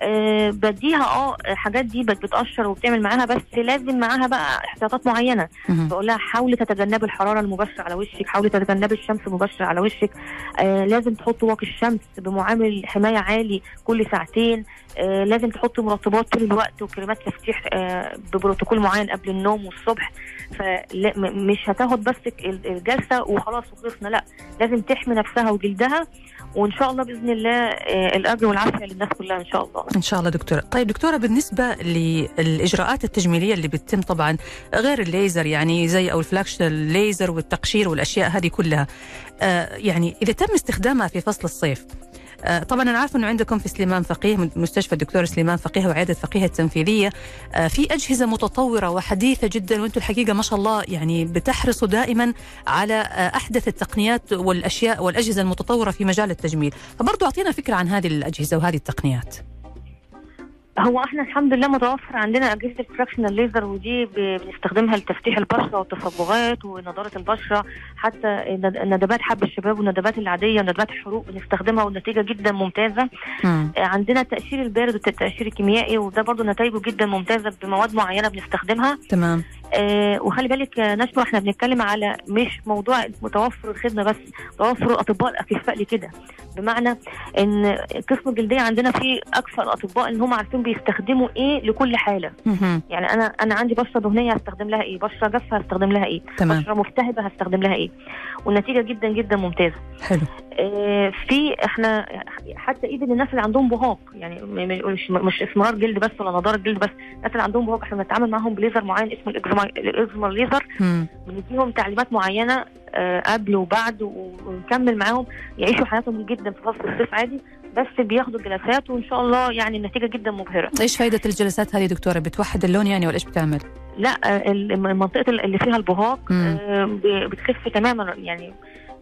أه بديها آه حاجات دي بت- بتقشر وبتعمل معاها بس لازم معاها بقى احتياطات معينة. بقول لها حاولي تتجنبي الحرارة المباشرة على وشك حاولي تتجنبي الشمس المباشره على وشك. آه لازم تحطي واقي الشمس بمعامل حماية عالي كل ساعتين. آه لازم تحطي مرطبات طول الوقت وكريمات تفتيح آه ببروتوكول معين قبل النوم والصبح. فمش هتاخد بس ال- الجلسة وخلاص وخلصنا لا. لازم تحمي نفسها وجلدها وإن شاء الله بإذن الله آه الاجر والعافية للناس كلها إن شاء الله. إن شاء الله دكتورة. طيب دكتورة بالنسبة للإجراءات التجميلية اللي بتتم طبعا غير الليزر يعني زي أو الفلاكشن الليزر والتقشير والأشياء هذه كلها آه يعني إذا تم استخدامها في فصل الصيف طبعا أنا عارفة إنه عندكم في سليمان فقيه مستشفى الدكتور سليمان فقيه وعيادة فقيه التنفيذية. آه، في أجهزة متطورة وحديثة جدا وأنتم الحقيقة ما شاء الله يعني بتحرصوا دائما على آه، أحدث التقنيات والأشياء والأجهزة المتطورة في مجال التجميل. فبرضو أعطينا فكرة عن هذه الأجهزة وهذه التقنيات. هو إحنا الحمد لله متوفر عندنا اجهزة الفراكشنال ليزر ودي بنستخدمها لتفتيح البشرة والتصبغات ونضارة البشرة حتى ندبات حب الشباب والندبات العادية وندبات الحروق بنستخدمها والنتيجة جدا ممتازة. مم. عندنا التقشير البارد والتقشير الكيميائي وده برضو نتائجه جدا ممتازة بمواد معينة بنستخدمها. تمام. آه وخلي بالك نشوى إحنا بنتكلم على مش موضوع متوفر الخدمة بس توفر الأطباء الاكفاء لكده. بمعنى إن قسم الجلدية عندنا فيه أكثر الأطباء ان هم عارفين بيستخدموا إيه لكل حالة. يعني أنا أنا عندي بشرة دهنية هستخدم لها إيه؟ بشرة جافة هستخدم لها إيه؟ تمام. بشرة ملتهبه هستخدم لها إيه؟ والنتيجة جدا جدا ممتازة. حلو. آه، في إحنا حتى إيد الناس اللي عندهم بهاق. يعني مش مش اسمرار جلد بس ولا نضارة جلد بس. الناس اللي عندهم بهاق إحنا بنتعامل معاهم بليزر معين اسمه الاكزما الاكزما ليزر مم. بنديهم تعليمات معينة آه، قبل وبعد ونكمل معاهم يعيشوا حياتهم جدا في فصل الصيف عادي بس بياخدوا الجلسات وإن شاء الله يعني النتيجه جدا مبهرة إيش فائده الجلسات هذه دكتورة بتوحد اللون يعني ولا إيش بتعمل لا آه، المنطقة اللي فيها البهاق. آه، بتخف تماما يعني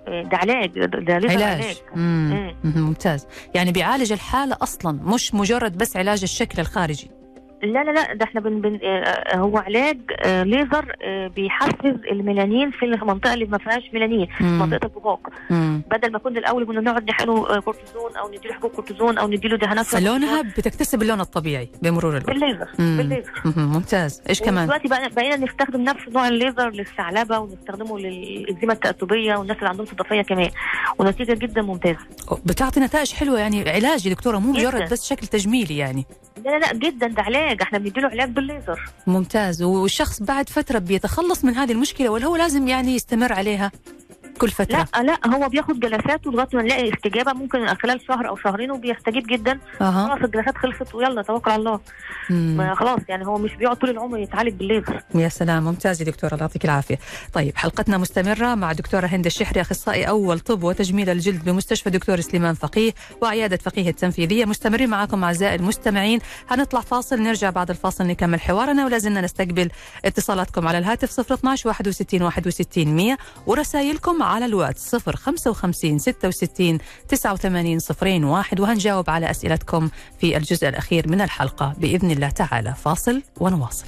ده علاج ده- ليزر علاج مم. مم. مم. ممتاز يعني بيعالج الحالة أصلا مش مجرد بس علاج الشكل الخارجي لا لا لا ده إحنا بن بن آه، هو علاج آه، ليزر آه، بيحفز الميلانين في المنطقة اللي ما فيهاش ميلانين. منطقة البهاق. بدل ما كنا الأول كنا نقعد نحقنه آه، كورتيزون أو نديله حبوب كورتيزون أو نديله دهانات فلونها بتكتسب اللون الطبيعي بمرور الوقت بالليزر مم. بالليزر مم. ممتاز إيش كمان دلوقتي بقينا نستخدم نفس نوع الليزر للثعلبة ونستخدمه للإكزيما التأتبية والناس اللي عندهم صدفيه كمان ونتيجة جدا ممتازة بتعطي نتائج حلوة يعني علاج يا دكتورة مو. مجرد بس شكل تجميلي يعني لا لا لا جدا ده علاج إحنا بنديله علاج بالليزر. ممتاز. والشخص بعد فترة بيتخلص من هذه المشكلة ولا هو لازم يعني يستمر عليها. كل فترة. لا لا هو بياخد جلسات لغاية ما نلاقي استجابة ممكن خلال شهر أو شهرين وبيستجيب جدا. أها. خلاص الجلسات خلصت ويلا توكل على الله. ما خلاص يعني هو مش بيقعد طول العمر يتعالج بالليزر يا سلام ممتاز يا دكتورة الله يعطيك العافية. طيب حلقتنا مستمرة مع دكتورة هند الشحري أخصائي أول طب وتجميل الجلد بمستشفى دكتور سليمان فقيه وعيادة فقيه التنفيذية. مستمرين معكم أعزائي المستمعين. هنطلع فاصل نرجع بعد الفاصل نكمل حوارنا ولا زلنا نستقبل اتصالاتكم على الهاتف 012 61 61 100 ورسائلكم على الواتس 055 66 89 صفرين واحد. وهنجاوب على أسئلتكم في الجزء الأخير من الحلقة بإذن الله تعالى. فاصل ونواصل.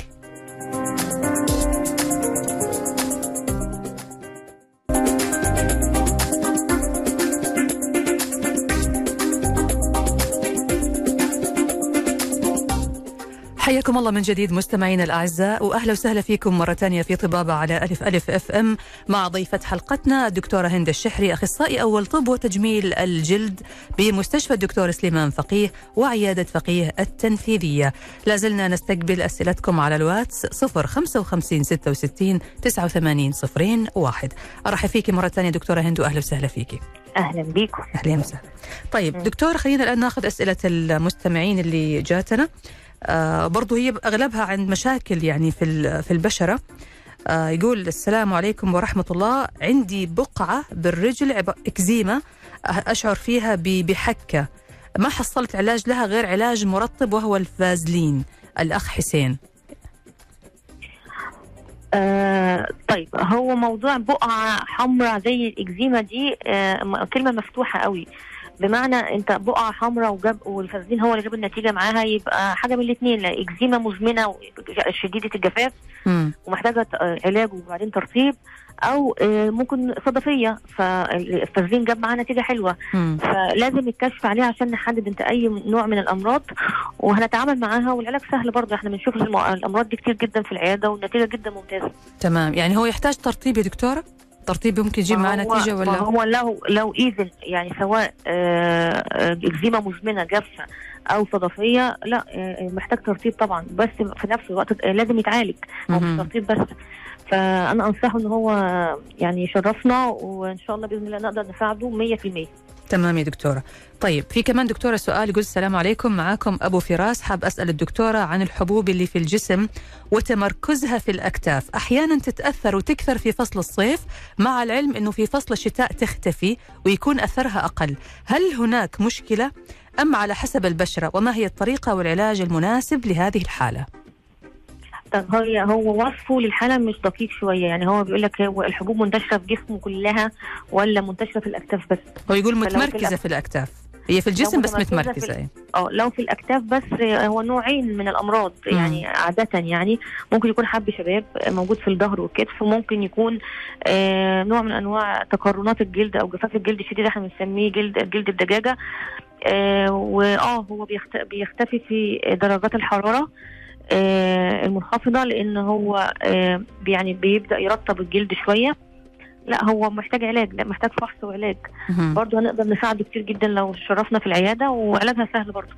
حياكم الله من جديد مستمعينا الأعزاء وأهلا وسهلا فيكم مرة ثانية في طبابة على ألف ألف أف أم مع ضيفة حلقتنا الدكتورة هند الشحري أخصائي أول طب وتجميل الجلد بمستشفى الدكتور سليمان فقيه وعيادة فقيه التنفيذية. لا زلنا نستقبل أسئلتكم على الواتس 055 66 89 صفرين واحد. أرحب فيكي مرة ثانية دكتورة هند وأهلا وسهلا فيكي. أهلا بيكم أهلا وسهلا. طيب. دكتور خلينا الآن ناخذ أسئلة المستمعين اللي جاتنا. آه برضو هي أغلبها عن مشاكل يعني في في البشرة. آه يقول السلام عليكم ورحمة الله عندي بقعة بالرجل إكزيما آه، أشعر فيها ب- بحكة ما حصلت علاج لها غير علاج مرطب وهو الفازلين الأخ حسين. آه طيب هو موضوع بقعة حمراء زي الإكزيما دي آه كلمة مفتوحة قوي بمعنى انت بقعة حمراء وجاب والفازلين هو اللي جاب النتيجة معاها يبقى حاجة من الاثنين لا إكزيما مزمنة و- شديدة الجفاف آه، علاج وبعدين ترطيب أو آه ممكن صدفية فالفازلين جاب معاه نتيجة حلوة. مم. فلازم الكشف عليها عشان نحدد انت أي نوع من الأمراض وهنتعامل معاها. والعلاج سهل برضه إحنا بنشوف الأمراض دي كتير جدا في العيادة والنتيجة جدا ممتازة. تمام. يعني هو يحتاج ترطيب يا دكتورة؟ ترطيب ممكن يجيب معاه نتيجة ولا؟ فهو لو لو ايزن يعني سواء آه، آه، إكزيما مزمنة جافة أو صدفية لا آه، محتاج ترطيب طبعا بس في نفس الوقت لازم يتعالج هو مهم. مش ترطيب بس فأنا أنصحه إن هو يعني يشرفنا وإن شاء الله بإذن الله نقدر نساعده 100% تمام يا دكتورة. طيب في كمان دكتورة سؤال يقول السلام عليكم. معاكم أبو فراس حاب أسأل الدكتورة عن الحبوب اللي في الجسم وتمركزها في الأكتاف. أحيانا تتأثر وتكثر في فصل الصيف مع العلم أنه في فصل الشتاء تختفي ويكون أثرها أقل. هل هناك مشكلة؟ أم على حسب البشرة وما هي الطريقة والعلاج المناسب لهذه الحالة؟ هي هو وصفه للحاله مش دقيق شوية. يعني هو بيقول لك هو الحبوب منتشرة في جسمه كلها ولا منتشرة في الأكتاف بس. هو يقول فلو في الأكتاف. هي في الجسم بس متمركزة إيه. آه لو في الأكتاف بس هو نوعين من الأمراض. يعني عادة يعني. ممكن يكون حب شباب موجود في الظهر والكتف. وممكن يكون آه نوع من أنواع تقرنات الجلد أو جفاف الجلد الشديد إحنا بنسميه جلد جلد الدجاجة. آه واه هو بيخت- بيختفي في درجات الحرارة. آه المنخفضه لأن هو آه يعني بيبدأ يرطب الجلد شوية. لا هو محتاج علاج لا محتاج فحص وعلاج. برضه هنقدر نساعده كتير جدا لو شرفنا في العيادة وعلاجها سهل برضه.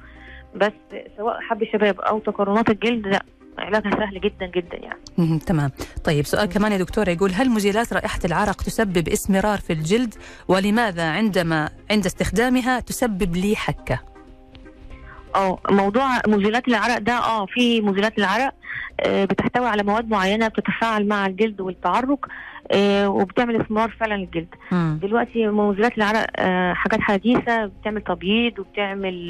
بس سواء حب شباب أو تقرنات الجلد لا علاجها سهل جدا جدا يعني. تمام. طيب سؤال كمان يا دكتورة يقول هل مزيلات رائحة العرق تسبب اسمرار في الجلد؟ ولماذا عندما عند استخدامها تسبب لي حكة؟ آه موضوع مزيلات العرق ده آه في مزيلات العرق آه بتحتوي على مواد معينة بتتفاعل مع الجلد والتعرق آه وبتعمل اسمرار فعلا للجلد. دلوقتي مزيلات العرق آه حاجات حديثة بتعمل تبييض وبتعمل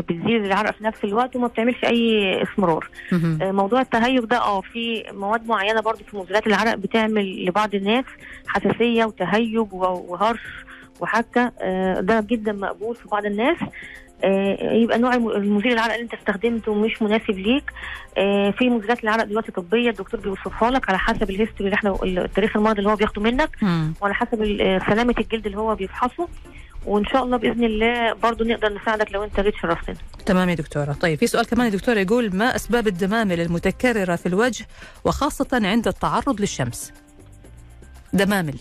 بتزيل العرق في نفس الوقت وما بتعملش أي اسمرار موضوع التهيج ده آه في مواد معينة برضو في مزيلات العرق بتعمل لبعض الناس حساسية وتهيج وهرش وحكه ده جدا مقبول في بعض الناس. يبقى نوع الم- المزيل العرق اللي انت استخدمته مش مناسب ليك. آه، في مزيلات العرق دلوقتي طبية الدكتور بيوصفها لك على حسب الهيستوري اللي إحنا التاريخ المرض اللي هو بياخده منك مم. وعلى حسب آه، سلامة الجلد اللي هو بيفحصه. وإن شاء الله بإذن الله برضو نقدر نساعدك لو انت جيت شرفتنا. تمام يا دكتورة. طيب في سؤال كمان يا دكتورة يقول ما أسباب الدمامل المتكررة في الوجه وخاصة عند التعرض للشمس؟ دمامل.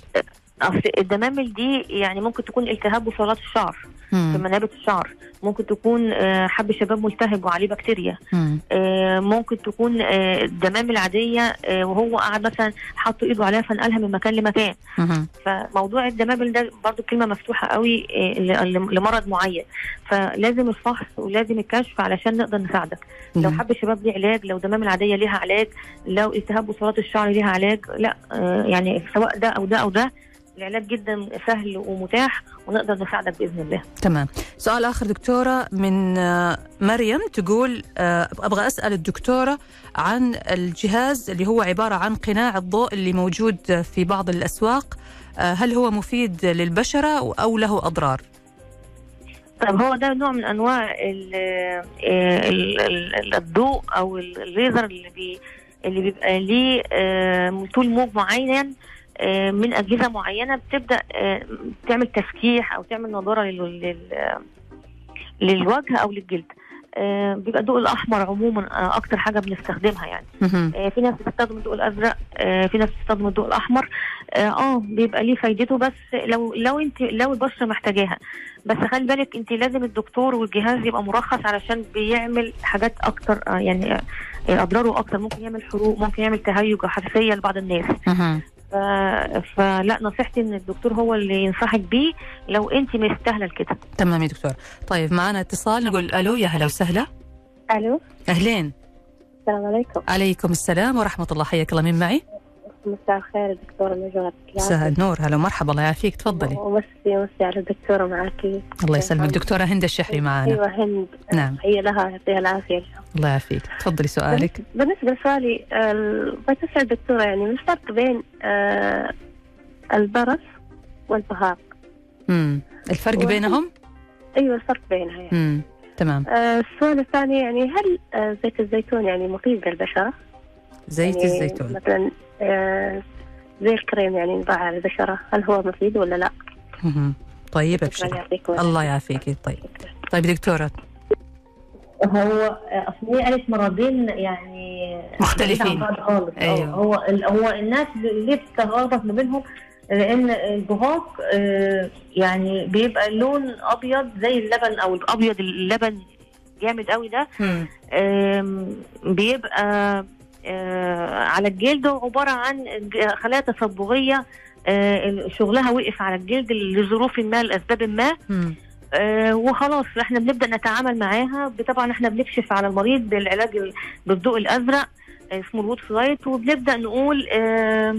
أصل الدمامل دي يعني ممكن تكون التهاب بصيلات الشعر. في. منابت الشعر ممكن تكون آه، حب شباب ملتهب وعليه بكتيريا مم. آه، ممكن تكون آه، الدمام العادية وهو قاعد مثلا حط إيده عليها فنقلها من مكان لمكان مم. فموضوع الدمامل ده برضو كلمة مفتوحة قوي لمرض معين فلازم الفحص ولازم الكشف علشان نقدر نساعدك لو. حب الشباب ليه علاج لو دمام العادية ليها علاج لو التهاب بصيلات الشعر ليها علاج لا يعني سواء ده أو ده أو ده العلاج جدا سهل ومتاح ونقدر نساعدك بإذن الله. تمام. سؤال آخر دكتورة من آه، مريم تقول آه، أبغى أسأل الدكتورة عن الجهاز اللي هو عبارة عن قناع الضوء اللي موجود في بعض الأسواق. آه، هل هو مفيد للبشرة أو له أضرار؟ طيب هو ده نوع من أنواع ال ال ال الضوء أو الليزر اللي بي اللي بيبقى ليه طول موج معين من أجهزة معينة بتبدأ آه، تعمل تفكيح أو تعمل نضاره لل- لل- للوجه أو للجلد. آه، بيبقى الضوء الأحمر عموما آه، أكتر حاجة بنستخدمها يعني. آه، في ناس بتستخدم الضوء الأزرق آه، في ناس بتستخدم الضوء الأحمر. آه آه، بيبقى ليه فايدته بس لو لو أنت لو البشرة محتاجاها. بس خلي بالك أنت لازم الدكتور والجهاز يبقى مرخص علشان بيعمل حاجات أكتر آه، يعني آه، أضراره أكتر. ممكن يعمل حروق ممكن يعمل تهيج أو حساسية لبعض الناس. فلا نصيحتي إن الدكتور هو اللي ينصحك بيه لو انت مستاهلة كده تمام يا دكتور. طيب معنا اتصال نقول ألو يا هلا وسهلا. ألو. أهلين. السلام عليكم. عليكم السلام ورحمة الله. حياك الله. مين معي؟ مساء الخير دكتورة نجوى مساء النور هلا ومرحبا الله يعافيك تفضلي ومسي مسي على الدكتورة معاكي الله يسلمك دكتورة هند الشحري معنا أيوه هند نعم. هي لها يعطيها العافية الله يعافيك تفضلي سؤالك بالنسبة لسؤالي بغيت أسأل الدكتورة يعني ما الفرق بين آه، البرص والبهاق؟ مم. الفرق. بينهم؟ أيوة الفرق بينها يعني مم. تمام آه، السؤال الثاني يعني هل آه، زيت الزيتون يعني مفيد للبشرة؟ زيت يعني الزيتون مثلا زي الكريم يعني نضعه على البشرة. هل هو مفيد ولا لا؟ طيب أبشر. يعطيكم الله يعافيك. طيب. طيب دكتورة. هو اصل قالت مرضين يعني مختلفين. خالص. أيوه. هو هو الناس ليه بتتلخبط ما بينهم لأن البهاق آه، يعني بيبقى اللون أبيض زي اللبن أو الأبيض اللبن جامد قوي ده. بيبقى آه، على الجلد. عبارة عن خلايا تصبغية آه، شغلها وقف على الجلد لظروف ما لأسباب ما. آه، وخلاص إحنا بنبدأ نتعامل معاها. طبعا إحنا بنكشف على المريض بالعلاج ال- بالضوء الأزرق آه، اسمه الوود فلايت وبنبدأ نقول آه،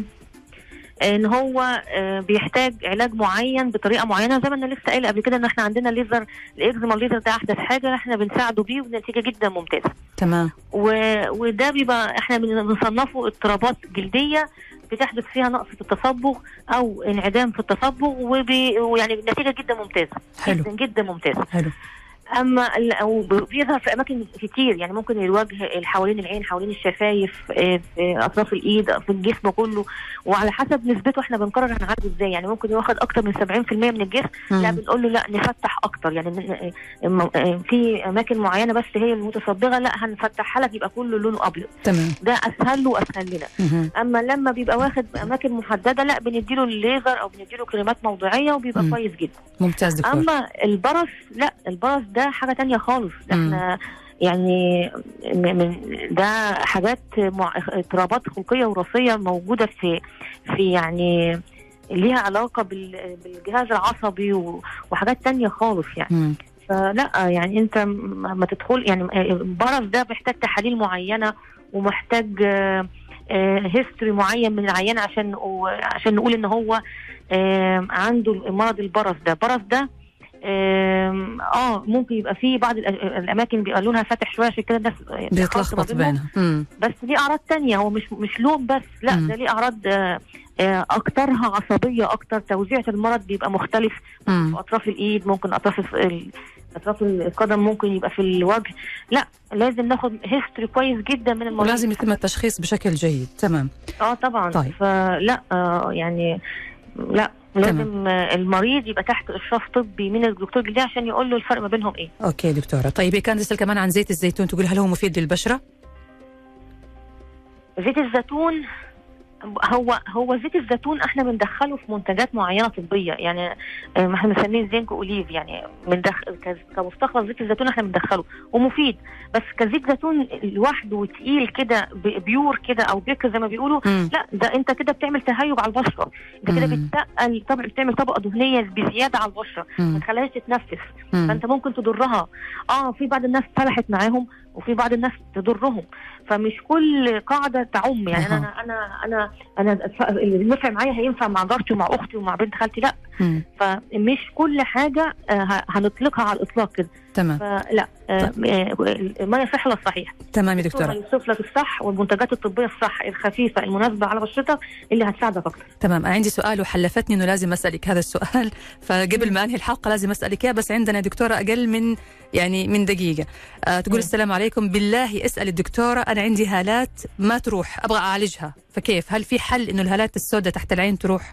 إن هو آه، بيحتاج علاج معين بطريقة معينة. زي ما أنا لسه قايلة قبل كده إن إحنا عندنا ليزر الإكزيما الليزر ده أحدث حاجة إحنا بنساعده بيه ونتيجة جدا ممتازة. تمام. و... وده بيبقى إحنا بن- بنصنفه اضطرابات جلدية بتحدث فيها نقص في التصبغ أو انعدام في التصبغ وبي... ويعني النتيجه جدا ممتازة. حلو. جدا جدا ممتازة. حلو. أما ال- أو ب- بيظهر في أماكن كتير يعني ممكن الوجه حوالين العين حوالين الشفايف آه، في أطراف الإيد في الجسم كله. وعلى حسب نسبته إحنا بنقرر هنعالجه إزاي. يعني ممكن ياخد أكتر من 70% من الجسم لا. بنقول له لأ نفتح أكتر. يعني م- في أماكن معينة بس هي المتصبغه لأ هنفتحها لك يبقى كله لونه أبيض. تمام. ده أسهل له وأسهل لنا. أما لما بيبقى واخد أماكن محددة لأ بنديله الليزر أو بنديله كريمات موضعيه وبيبقى. كويس جدا. ممتاز دكتور. أما البرص لأ البرص ده حاجة تانية خالص ده. إحنا يعني من ده حاجات اضطرابات خلقية وراثية موجودة في في يعني ليها علاقة بال- بالجهاز العصبي وحاجات تانية خالص يعني. فلا يعني انت ما تدخل يعني البرص ده محتاج تحاليل معينة ومحتاج هيستوري معين من العيان عشان عشان نقول ان هو آه، عنده مرض البرص ده البرص ده آه ممكن يبقى فيه بعض الأماكن بيبقى لونها فاتح شوية عشان كده الناس بيتلخبط بينها. بس ليه أعراض تانية هو مش مش لون بس لا مم. ده ليه أعراض آه، آه، أكترها عصبية أكتر. توزيعة المرض بيبقى مختلف. مم. في أطراف الإيد ممكن أطراف ال- أطراف القدم ممكن يبقى في الوجه. لا لازم ناخد history كويس جدا من المريض. ولازم يتم التشخيص بشكل جيد. تمام. آه طبعا. طيب. فلا آه يعني لا. لازم المريض يبقى تحت اشراف طبي من الدكتور الجلدي عشان يقول له الفرق ما بينهم إيه. okay دكتورة. طيب كان تسال كمان عن زيت الزيتون تقول هل هو مفيد للبشرة؟ زيت الزيتون هو هو زيت الزيتون إحنا بندخله في منتجات معينة طبية يعني آه، ما إحنا بنسميه زنك اوليف يعني بندخل كمستخلص زيت الزيتون إحنا بندخله ومفيد بس كزيت زيتون لوحده وتقيل كده بيور كده أو بيكر زي ما بيقولوا. لا ده انت كده بتعمل تهيج على البشرة انت كده. بتتقل طبعا بتعمل طبقة دهنية بزيادة على البشرة ما. تخليهاش تتنفس. فانت ممكن تضرها آه في بعض الناس صلحت معاهم وفي بعض الناس تضرهم فمش كل قاعدة تعم يعني أها. أنا أنا أنا أنا اللي نفع معايا هينفع مع جارتي ومع أختي ومع بنت خالتي لأ. فمش كل حاجة آه، هنطلقها على الإطلاق كده تمام. فلا آه، آه، ما يصح الا الصحيح. تمام يا الدكتور دكتورة. هيوصف لك الصح والمنتجات الطبية الصح الخفيفة المناسبة على بشرتك اللي هتساعدك أكتر. تمام. عندي سؤال وحلفتني إنه لازم أسألك هذا السؤال. <laughs> فقبل ما أنهي الحلقة لازم أسألك إياه بس عندنا دكتورة أقل من يعني من دقيقة. آه تقول. السلام عليكم. بالله اسأل الدكتورة أنا عندي هالات ما تروح أبغى أعالجها. فكيف؟ هل في حل إنه الهالات السوداء تحت العين تروح؟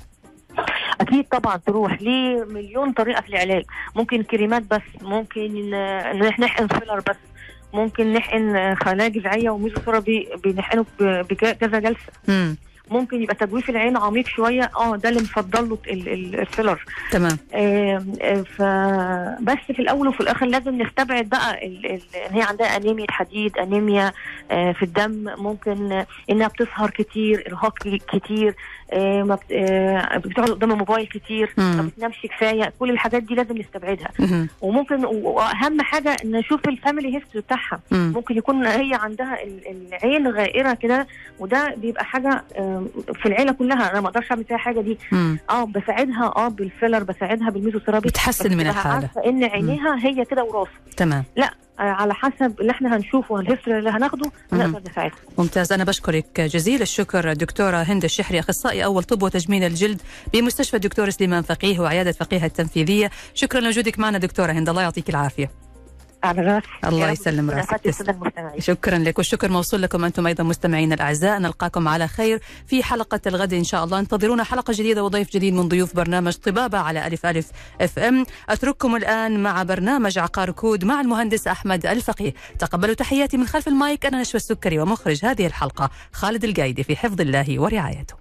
<laughs> أكيد طبعا تروح. ليه؟ مليون طريقة في العلاج. ممكن كريمات بس ممكن نح- نحقن filler بس ممكن نحقن خلايا جذعية وميزوثيرابي بنحقنه ب- بكذا جلسة. امم ممكن يبقى تجويف العين عميق شوية. آه ده اللي مفضل له ال- ال- ال filler. تمام. آه، آه، فبس في الأول وفي الآخر لازم نستبعد بقى إن هي عندها أنيميا حديد أنيميا آه، في الدم. ممكن إنها بتسهر كتير إرهاق كتير. بتقعد قدام الموبايل كتير. ما بتنامش كفاية كل الحاجات دي لازم نستبعدها. وممكن واهم حاجة نشوف ال family history بتاعها مم. ممكن يكون هي عندها ال- العين غائرة كده وده بيبقى حاجة آه، في العيلة كلها أنا ما أقدرش أعمل فيها حاجة دي. آه بساعدها آه بال filler بساعدها بالميزوثيرابي بتحسن من. عارفة إن عينيها هي كده وراثة تمام لا آه على حسب اللي إحنا هنشوفه وال history اللي هناخده مهم. نقدر نساعدها ممتاز أنا بشكرك جزيل الشكر دكتورة هند الشحري أخصائي أول طب وتجميل الجلد بمستشفى الدكتور سليمان فقيه وعيادة فقيه التنفيذية. شكرا لوجودك معنا دكتورة هند الله يعطيك العافية. على راسي. الله يسلم راسك. شكرا لك. والشكر موصول لكم أنتم أيضا مستمعين الأعزاء. نلقاكم على خير في حلقة الغد إن شاء الله. انتظرونا حلقة جديدة وضيف جديد من ضيوف برنامج طبابة على ألف ألف FM. أترككم الآن مع برنامج عقار كود مع المهندس أحمد الفقيه. تقبلوا تحياتي من خلف المايك. أنا نشوى السكري ومخرج هذه الحلقة خالد القايدي في حفظ الله ورعايته.